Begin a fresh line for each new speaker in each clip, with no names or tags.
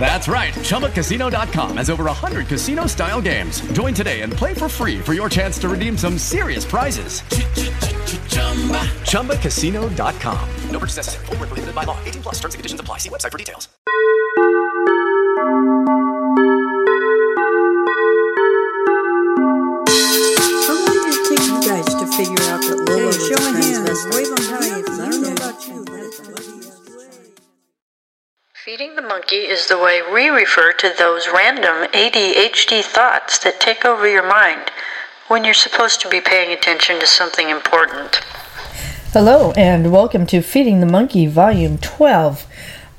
That's right. ChumbaCasino.com has over 100 casino style games. Join today and play for free for your chance to redeem some serious prizes. ChumbaCasino.com. No purchase necessary. Full prohibited by law. 18 plus terms and conditions apply. See website for details.
How long did it take you guys to figure out that Lola was
show of hands.
transvestite?
Wave 'em high.
I don't know about you, but it's
Feeding the monkey is the way we refer to those random ADHD thoughts that take over your mind when you're supposed to be paying attention to something important.
Hello, and welcome to Feeding the Monkey, Volume 12.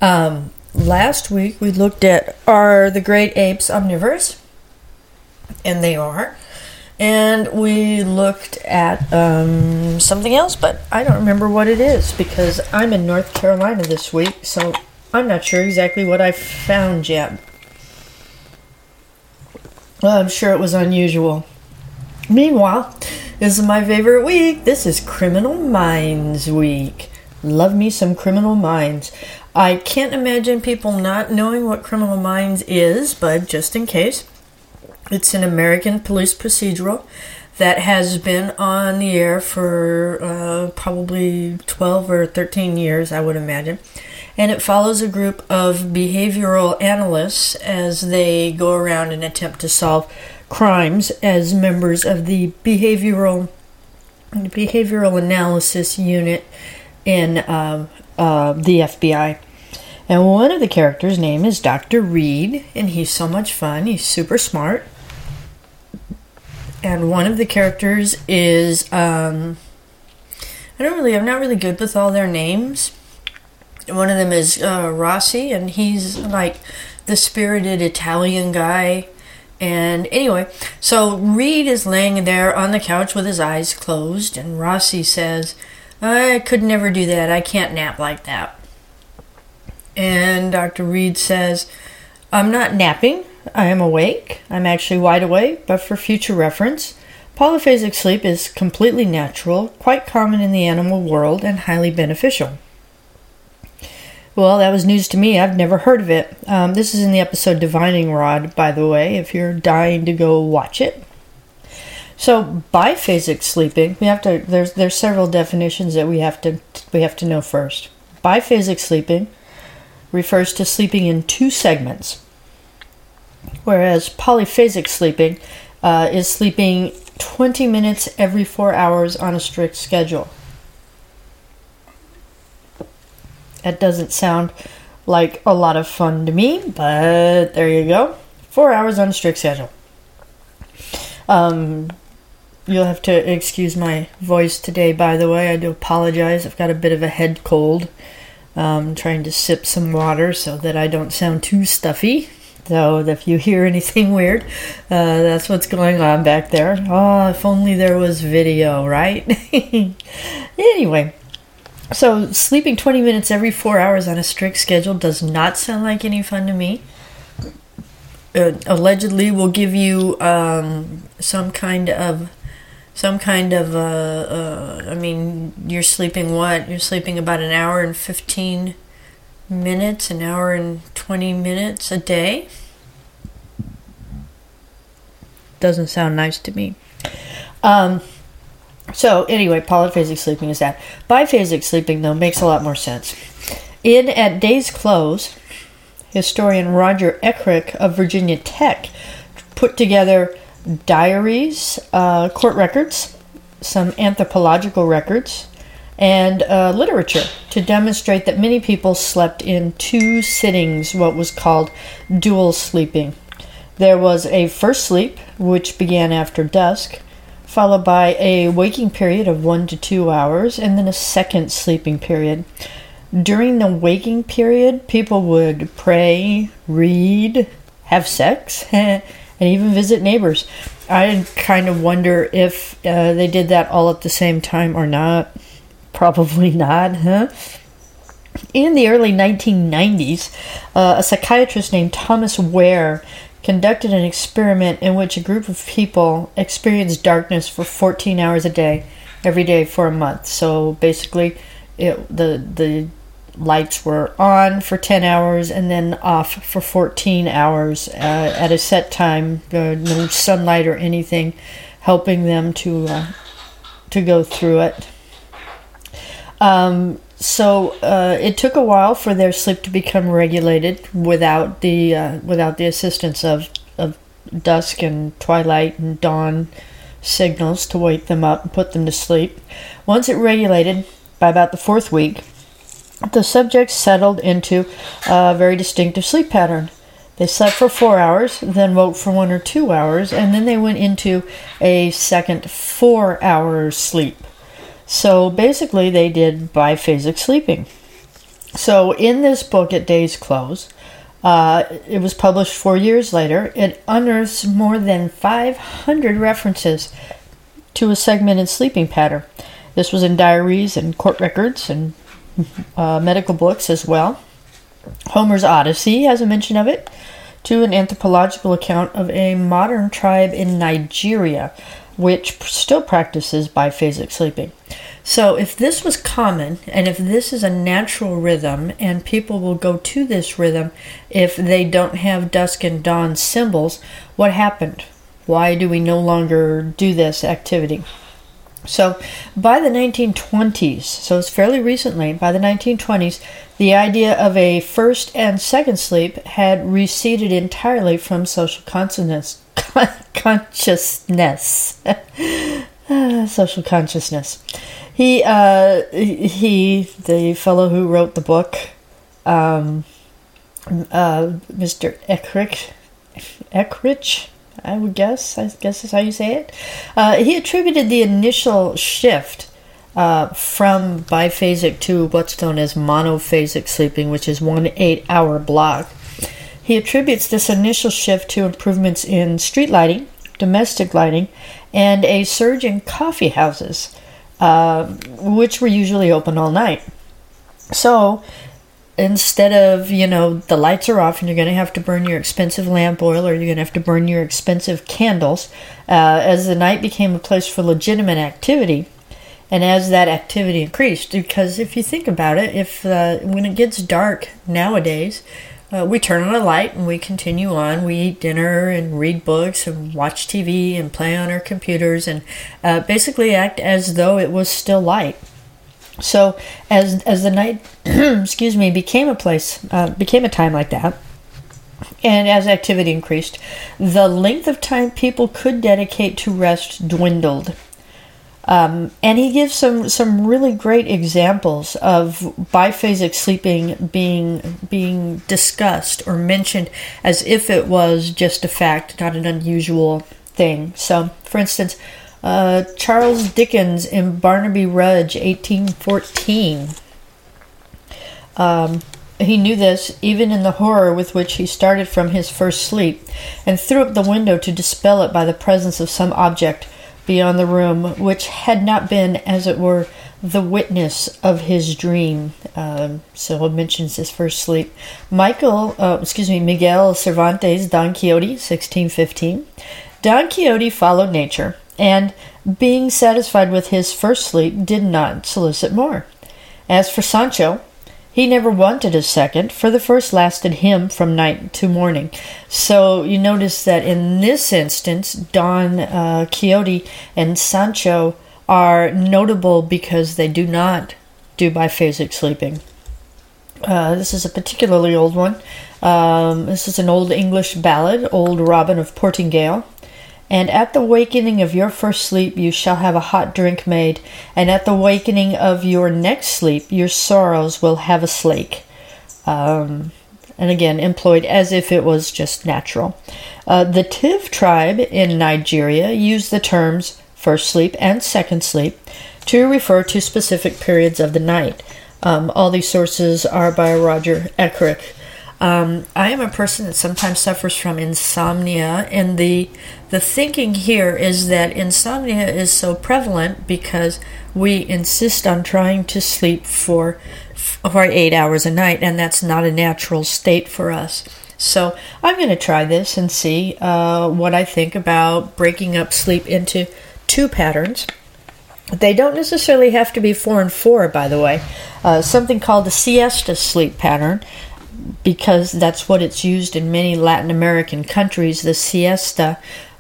Um, last week we looked at Are the Great Apes Omnivores? And they are. And we looked at um, something else, but I don't remember what it is because I'm in North Carolina this week, so I'm not sure exactly what I found yet. Well, I'm sure it was unusual. Meanwhile, this is my favorite week. This is Criminal Minds Week. Love me some Criminal Minds. I can't imagine people not knowing what Criminal Minds is, but just in case, it's an American police procedural that has been on the air for uh, probably 12 or 13 years, I would imagine. And it follows a group of behavioral analysts as they go around and attempt to solve crimes as members of the behavioral behavioral analysis unit in uh, uh, the FBI. And one of the characters' name is Dr. Reid, and he's so much fun. He's super smart. And one of the characters is um, I don't really, I'm not really good with all their names. One of them is uh, Rossi, and he's like the spirited Italian guy. And anyway, so Reid is laying there on the couch with his eyes closed, and Rossi says, I could never do that. I can't nap like that. And Dr. Reid says, I'm not napping. I am awake. I'm actually wide awake, but for future reference, polyphasic sleep is completely natural, quite common in the animal world, and highly beneficial. Well, that was news to me. I've never heard of it. Um, this is in the episode Divining Rod, by the way, if you're dying to go watch it. So, biphasic sleeping, we have to there's there's several definitions that we have to we have to know first. Biphasic sleeping refers to sleeping in two segments, whereas polyphasic sleeping uh, is sleeping 20 minutes every four hours on a strict schedule. That doesn't sound like a lot of fun to me, but there you go. Four hours on a strict schedule. Um, you'll have to excuse my voice today, by the way. I do apologize. I've got a bit of a head cold. Um, trying to sip some water so that I don't sound too stuffy. So if you hear anything weird, uh, that's what's going on back there. Oh, if only there was video, right? anyway, so sleeping 20 minutes every four hours on a strict schedule does not sound like any fun to me. Uh, allegedly, will give you um, some kind of some kind of uh, uh, I mean, you're sleeping what? You're sleeping about an hour and 15 minutes, an hour and 20 minutes a day. Doesn't sound nice to me. Um, so, anyway, polyphasic sleeping is that. Biphasic sleeping, though, makes a lot more sense. In At Day's Close, historian Roger Ekirch of Virginia Tech put together diaries, uh, court records, some anthropological records, and uh, literature to demonstrate that many people slept in two sittings, what was called dual sleeping. There was a first sleep, which began after dusk, followed by a waking period of one to two hours, and then a second sleeping period. During the waking period, people would pray, read, have sex, and even visit neighbors. I kind of wonder if uh, they did that all at the same time or not. Probably not, huh? In the early 1990s, uh, a psychiatrist named Thomas Wehr conducted an experiment in which a group of people experienced darkness for 14 hours a day, every day for a month. So basically, it, the the lights were on for 10 hours and then off for 14 hours uh, at a set time, uh, no sunlight or anything, helping them to uh, to go through it. Um, so uh, it took a while for their sleep to become regulated without the uh, without the assistance of of dusk and twilight and dawn signals to wake them up and put them to sleep. Once it regulated by about the fourth week, the subjects settled into a very distinctive sleep pattern. They slept for four hours, then woke for one or two hours, and then they went into a second four hour sleep. So basically, they did biphasic sleeping. So in this book, at Day's Close, uh, it was published four years later. It unearths more than 500 references to a segmented sleeping pattern. This was in diaries and court records and uh, medical books as well. Homer's Odyssey has a mention of it, to an anthropological account of a modern tribe in Nigeria which still practices biphasic sleeping. So, if this was common and if this is a natural rhythm, and people will go to this rhythm if they don't have dusk and dawn symbols, what happened? Why do we no longer do this activity? So, by the 1920s, so it's fairly recently, by the 1920s, the idea of a first and second sleep had receded entirely from social consciousness. Consciousness. social consciousness. He, uh, he, the fellow who wrote the book, um, uh, Mr. Ekirch, Ekirch, I would guess. I guess is how you say it. Uh, he attributed the initial shift uh, from biphasic to what's known as monophasic sleeping, which is one eight hour block. He attributes this initial shift to improvements in street lighting, domestic lighting, and a surge in coffee houses, uh, which were usually open all night. So, instead of you know the lights are off and you're going to have to burn your expensive lamp oil or you're going to have to burn your expensive candles uh, as the night became a place for legitimate activity and as that activity increased because if you think about it if uh, when it gets dark nowadays uh, we turn on a light and we continue on. We eat dinner and read books and watch TV and play on our computers and uh, basically act as though it was still light. So as as the night, excuse me, became a place, uh, became a time like that, and as activity increased, the length of time people could dedicate to rest dwindled. Um, and he gives some some really great examples of biphasic sleeping being being discussed or mentioned as if it was just a fact, not an unusual thing. So, for instance, uh, Charles Dickens in Barnaby Rudge, 1814. Um, he knew this even in the horror with which he started from his first sleep, and threw up the window to dispel it by the presence of some object beyond the room which had not been, as it were, the witness of his dream. Um, so it mentions his first sleep. Michael, uh, excuse me, Miguel Cervantes, Don Quixote, 1615. Don Quixote followed nature and, being satisfied with his first sleep, did not solicit more. As for Sancho, he never wanted a second, for the first lasted him from night to morning. So you notice that in this instance, Don uh, Quixote and Sancho are notable because they do not do biphasic sleeping. Uh, this is a particularly old one. Um, this is an old English ballad, Old Robin of Portingale. And at the wakening of your first sleep, you shall have a hot drink made, and at the wakening of your next sleep, your sorrows will have a slake. Um, and again, employed as if it was just natural. Uh, the Tiv tribe in Nigeria use the terms first sleep and second sleep to refer to specific periods of the night. Um, all these sources are by Roger Ekirch. Um, I am a person that sometimes suffers from insomnia, and the the thinking here is that insomnia is so prevalent because we insist on trying to sleep for for eight hours a night, and that's not a natural state for us. So I'm going to try this and see uh, what I think about breaking up sleep into two patterns. They don't necessarily have to be four and four, by the way. Uh, something called the siesta sleep pattern, because that's what it's used in many Latin American countries. The siesta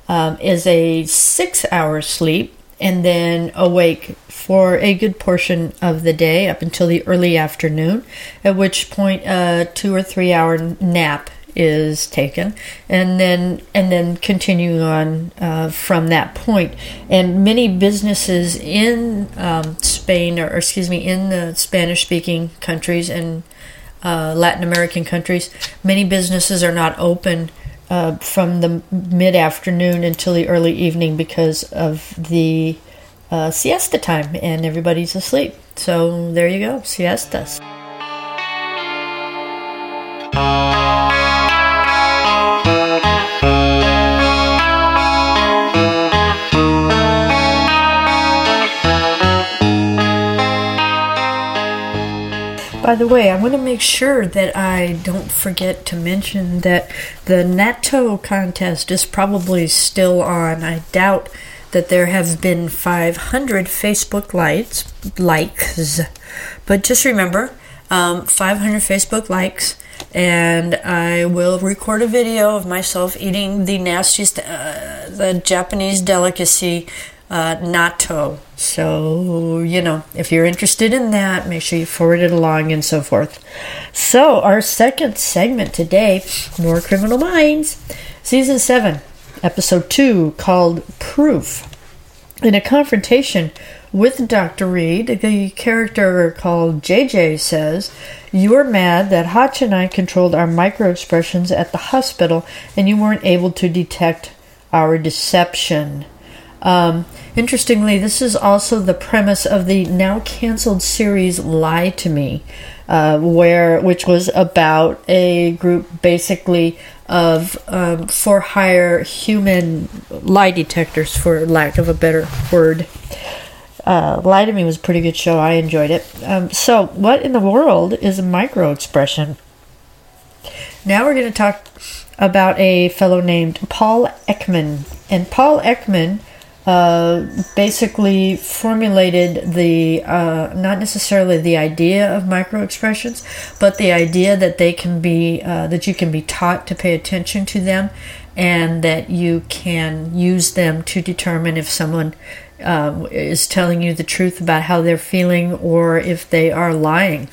um, is a six hour sleep and then awake for a good portion of the day up until the early afternoon, at which point a two or three hour nap is taken and then and then continue on uh, from that point. And many businesses in um, Spain or, or, excuse me in the Spanish speaking countries and uh, Latin American countries many businesses are not open uh, from the mid afternoon until the early evening because of the uh, siesta time and everybody's asleep. So there you go, siestas. By the way, I want to make sure that I don't forget to mention that the Natto contest is probably still on. I doubt that there have been 500 Facebook likes, likes. But just remember, um, 500 Facebook likes, and I will record a video of myself eating the nastiest, uh, the Japanese delicacy uh, natto. So, you know, if you're interested in that, make sure you forward it along and so forth. So, our second segment today More Criminal Minds, Season 7, Episode 2, called Proof. In a confrontation with Dr. Reid, the character called JJ says, You're mad that Hotch and I controlled our micro expressions at the hospital and you weren't able to detect our deception. Um, interestingly, this is also the premise of the now canceled series "Lie to Me," uh, where which was about a group basically of um, for hire human lie detectors, for lack of a better word. Uh, Lie to Me was a pretty good show. I enjoyed it. Um, so, what in the world is a micro expression? Now we're going to talk about a fellow named Paul Ekman. And Paul Ekman uh, basically formulated the uh, not necessarily the idea of micro expressions, but the idea that they can be uh, that you can be taught to pay attention to them, and that you can use them to determine if someone um, is telling you the truth about how they're feeling or if they are lying.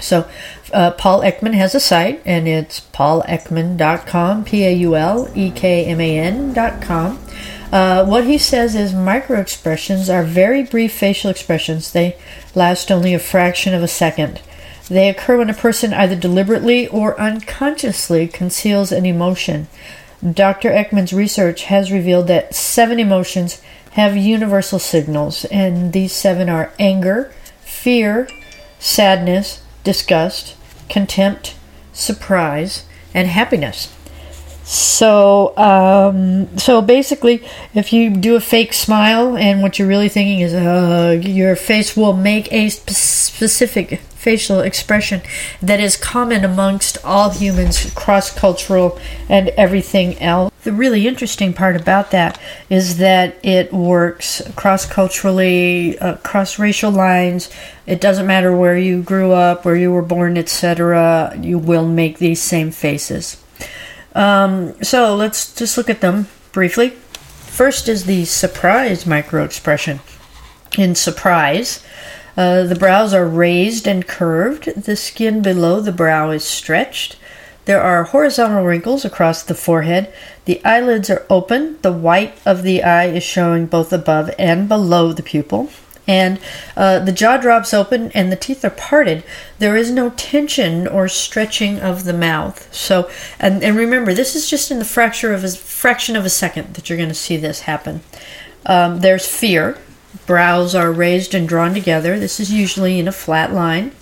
So, uh, Paul Ekman has a site, and it's paulekman.com, P A U L E K M A N.com. Uh, what he says is micro expressions are very brief facial expressions. They last only a fraction of a second. They occur when a person either deliberately or unconsciously conceals an emotion. Dr. Ekman's research has revealed that seven emotions have universal signals, and these seven are anger, fear, sadness, disgust, contempt, surprise, and happiness. So, um, so basically, if you do a fake smile and what you're really thinking is, uh, your face will make a sp- specific facial expression that is common amongst all humans, cross cultural, and everything else. The really interesting part about that is that it works cross culturally, uh, cross racial lines. It doesn't matter where you grew up, where you were born, etc., you will make these same faces. Um, so let's just look at them briefly. First is the surprise microexpression. In surprise, uh, the brows are raised and curved, the skin below the brow is stretched. There are horizontal wrinkles across the forehead. The eyelids are open. The white of the eye is showing both above and below the pupil and uh, the jaw drops open and the teeth are parted. There is no tension or stretching of the mouth. So, and, and remember, this is just in the fraction of a fraction of a second that you're going to see this happen. Um, there's fear. Brows are raised and drawn together. This is usually in a flat line.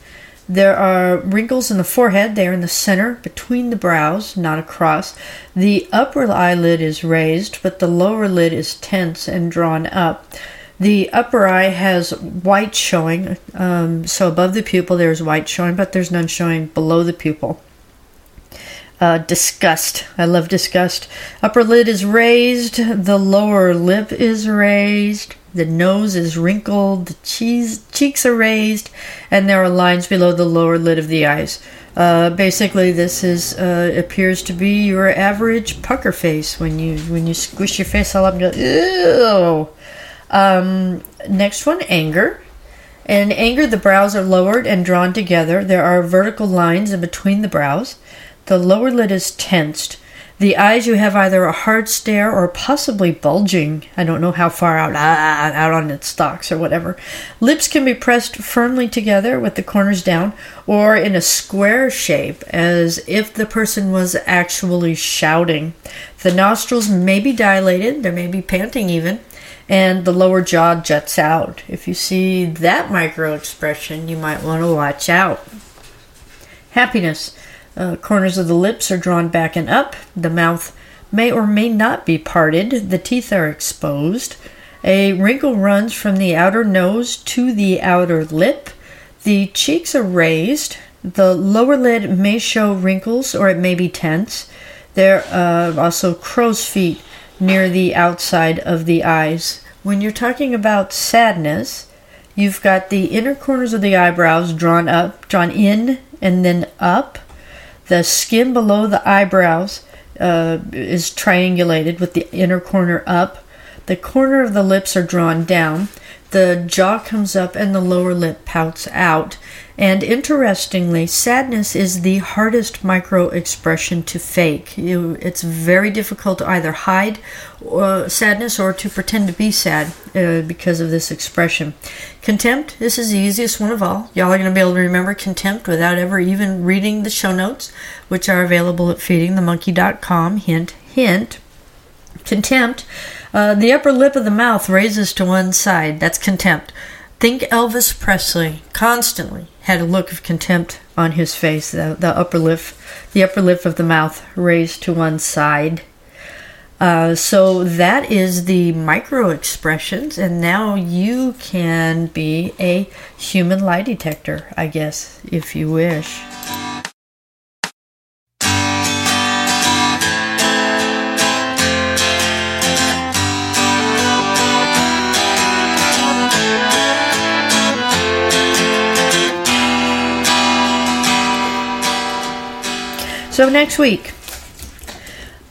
There are wrinkles in the forehead. They are in the center between the brows, not across. The upper eyelid is raised, but the lower lid is tense and drawn up. The upper eye has white showing, um, so above the pupil there's white showing, but there's none showing below the pupil. Uh, disgust. I love disgust. Upper lid is raised. The lower lip is raised. The nose is wrinkled. The cheese, cheeks are raised. And there are lines below the lower lid of the eyes. Uh, basically, this is uh, appears to be your average pucker face when you when you squish your face all up and go, ew. Um, next one, anger. In anger, the brows are lowered and drawn together. There are vertical lines in between the brows. The lower lid is tensed. The eyes you have either a hard stare or possibly bulging. I don't know how far out, ah, out on its stalks or whatever. Lips can be pressed firmly together with the corners down or in a square shape as if the person was actually shouting. The nostrils may be dilated, there may be panting even, and the lower jaw juts out. If you see that micro expression, you might want to watch out. Happiness. Uh, corners of the lips are drawn back and up. The mouth may or may not be parted. The teeth are exposed. A wrinkle runs from the outer nose to the outer lip. The cheeks are raised. The lower lid may show wrinkles or it may be tense. There are also crow's feet near the outside of the eyes. When you're talking about sadness, you've got the inner corners of the eyebrows drawn up, drawn in, and then up. The skin below the eyebrows uh, is triangulated with the inner corner up. The corner of the lips are drawn down. The jaw comes up and the lower lip pouts out. And interestingly, sadness is the hardest micro expression to fake. It's very difficult to either hide uh, sadness or to pretend to be sad uh, because of this expression. Contempt, this is the easiest one of all. Y'all are going to be able to remember contempt without ever even reading the show notes, which are available at feedingthemonkey.com. Hint, hint. Contempt, uh, the upper lip of the mouth raises to one side. That's contempt. Think Elvis Presley constantly had a look of contempt on his face, the, the upper lip, the upper lip of the mouth raised to one side. Uh, so that is the micro expressions, and now you can be a human lie detector, I guess, if you wish. So next week,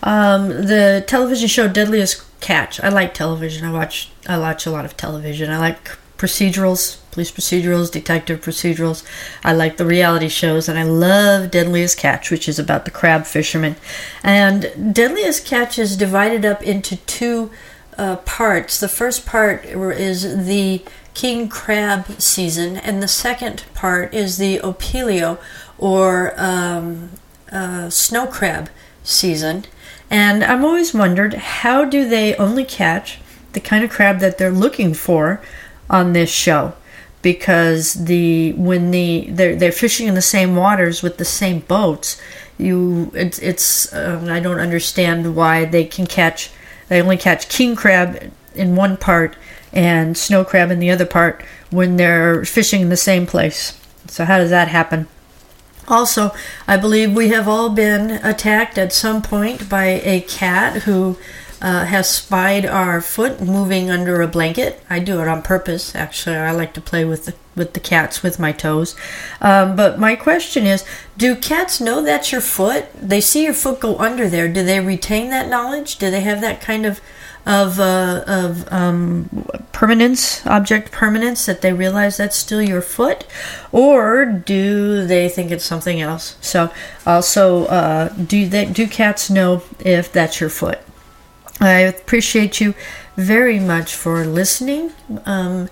um, the television show Deadliest Catch. I like television. I watch. I watch a lot of television. I like procedurals, police procedurals, detective procedurals. I like the reality shows, and I love Deadliest Catch, which is about the crab fishermen. And Deadliest Catch is divided up into two uh, parts. The first part is the king crab season, and the second part is the opilio or um, uh, snow crab season, and I'm always wondered how do they only catch the kind of crab that they're looking for on this show? Because the when the they're they're fishing in the same waters with the same boats, you it's it's um, I don't understand why they can catch they only catch king crab in one part and snow crab in the other part when they're fishing in the same place. So how does that happen? Also, I believe we have all been attacked at some point by a cat who uh, has spied our foot moving under a blanket. I do it on purpose. Actually, I like to play with the with the cats with my toes. Um, but my question is, do cats know that's your foot? They see your foot go under there. Do they retain that knowledge? Do they have that kind of of uh, of um, permanence, object permanence, that they realize that's still your foot, or do they think it's something else? So, also, uh, do they do cats know if that's your foot? I appreciate you very much for listening. Um,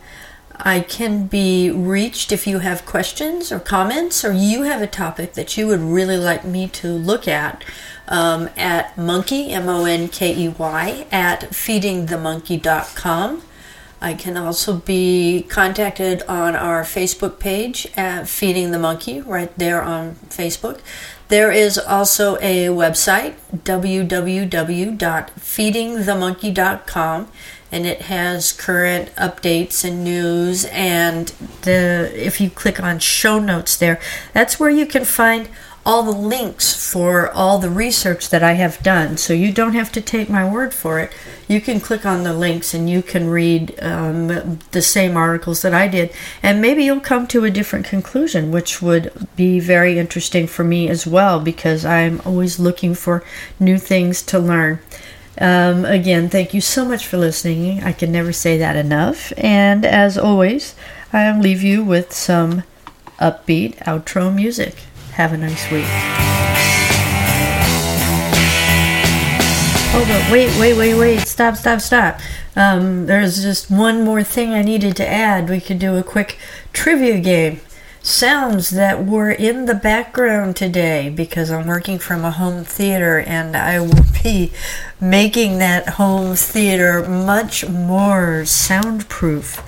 I can be reached if you have questions or comments, or you have a topic that you would really like me to look at um, at monkey, M O N K E Y, at feedingthemonkey.com. I can also be contacted on our Facebook page at Feeding the Monkey, right there on Facebook. There is also a website, www.feedingthemonkey.com, and it has current updates and news. And the if you click on show notes there, that's where you can find all the links for all the research that I have done. So you don't have to take my word for it. You can click on the links and you can read um, the same articles that I did. And maybe you'll come to a different conclusion, which would be very interesting for me as well because I'm always looking for new things to learn. Um, again, thank you so much for listening. I can never say that enough. And as always, I'll leave you with some upbeat outro music. Have a nice week. Oh, but wait, wait, wait, wait. Stop, stop, stop. Um, there's just one more thing I needed to add. We could do a quick trivia game. Sounds that were in the background today because I'm working from a home theater and I will be making that home theater much more soundproof.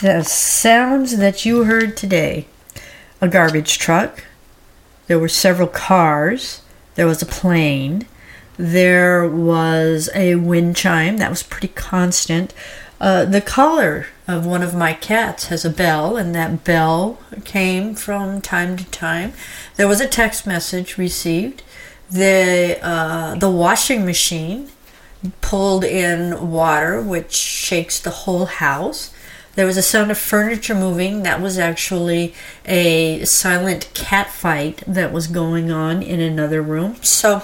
The sounds that you heard today a garbage truck. There were several cars. There was a plane. There was a wind chime that was pretty constant. Uh, the collar of one of my cats has a bell, and that bell came from time to time. There was a text message received. The uh, the washing machine pulled in water, which shakes the whole house. There was a sound of furniture moving. That was actually a silent cat fight that was going on in another room. So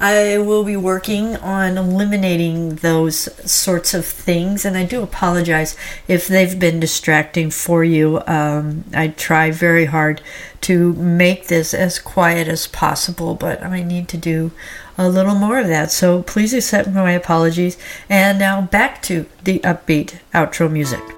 I will be working on eliminating those sorts of things, and I do apologize if they've been distracting for you. Um, I try very hard to make this as quiet as possible, but I need to do a little more of that. So please accept my apologies. And now back to the upbeat outro music.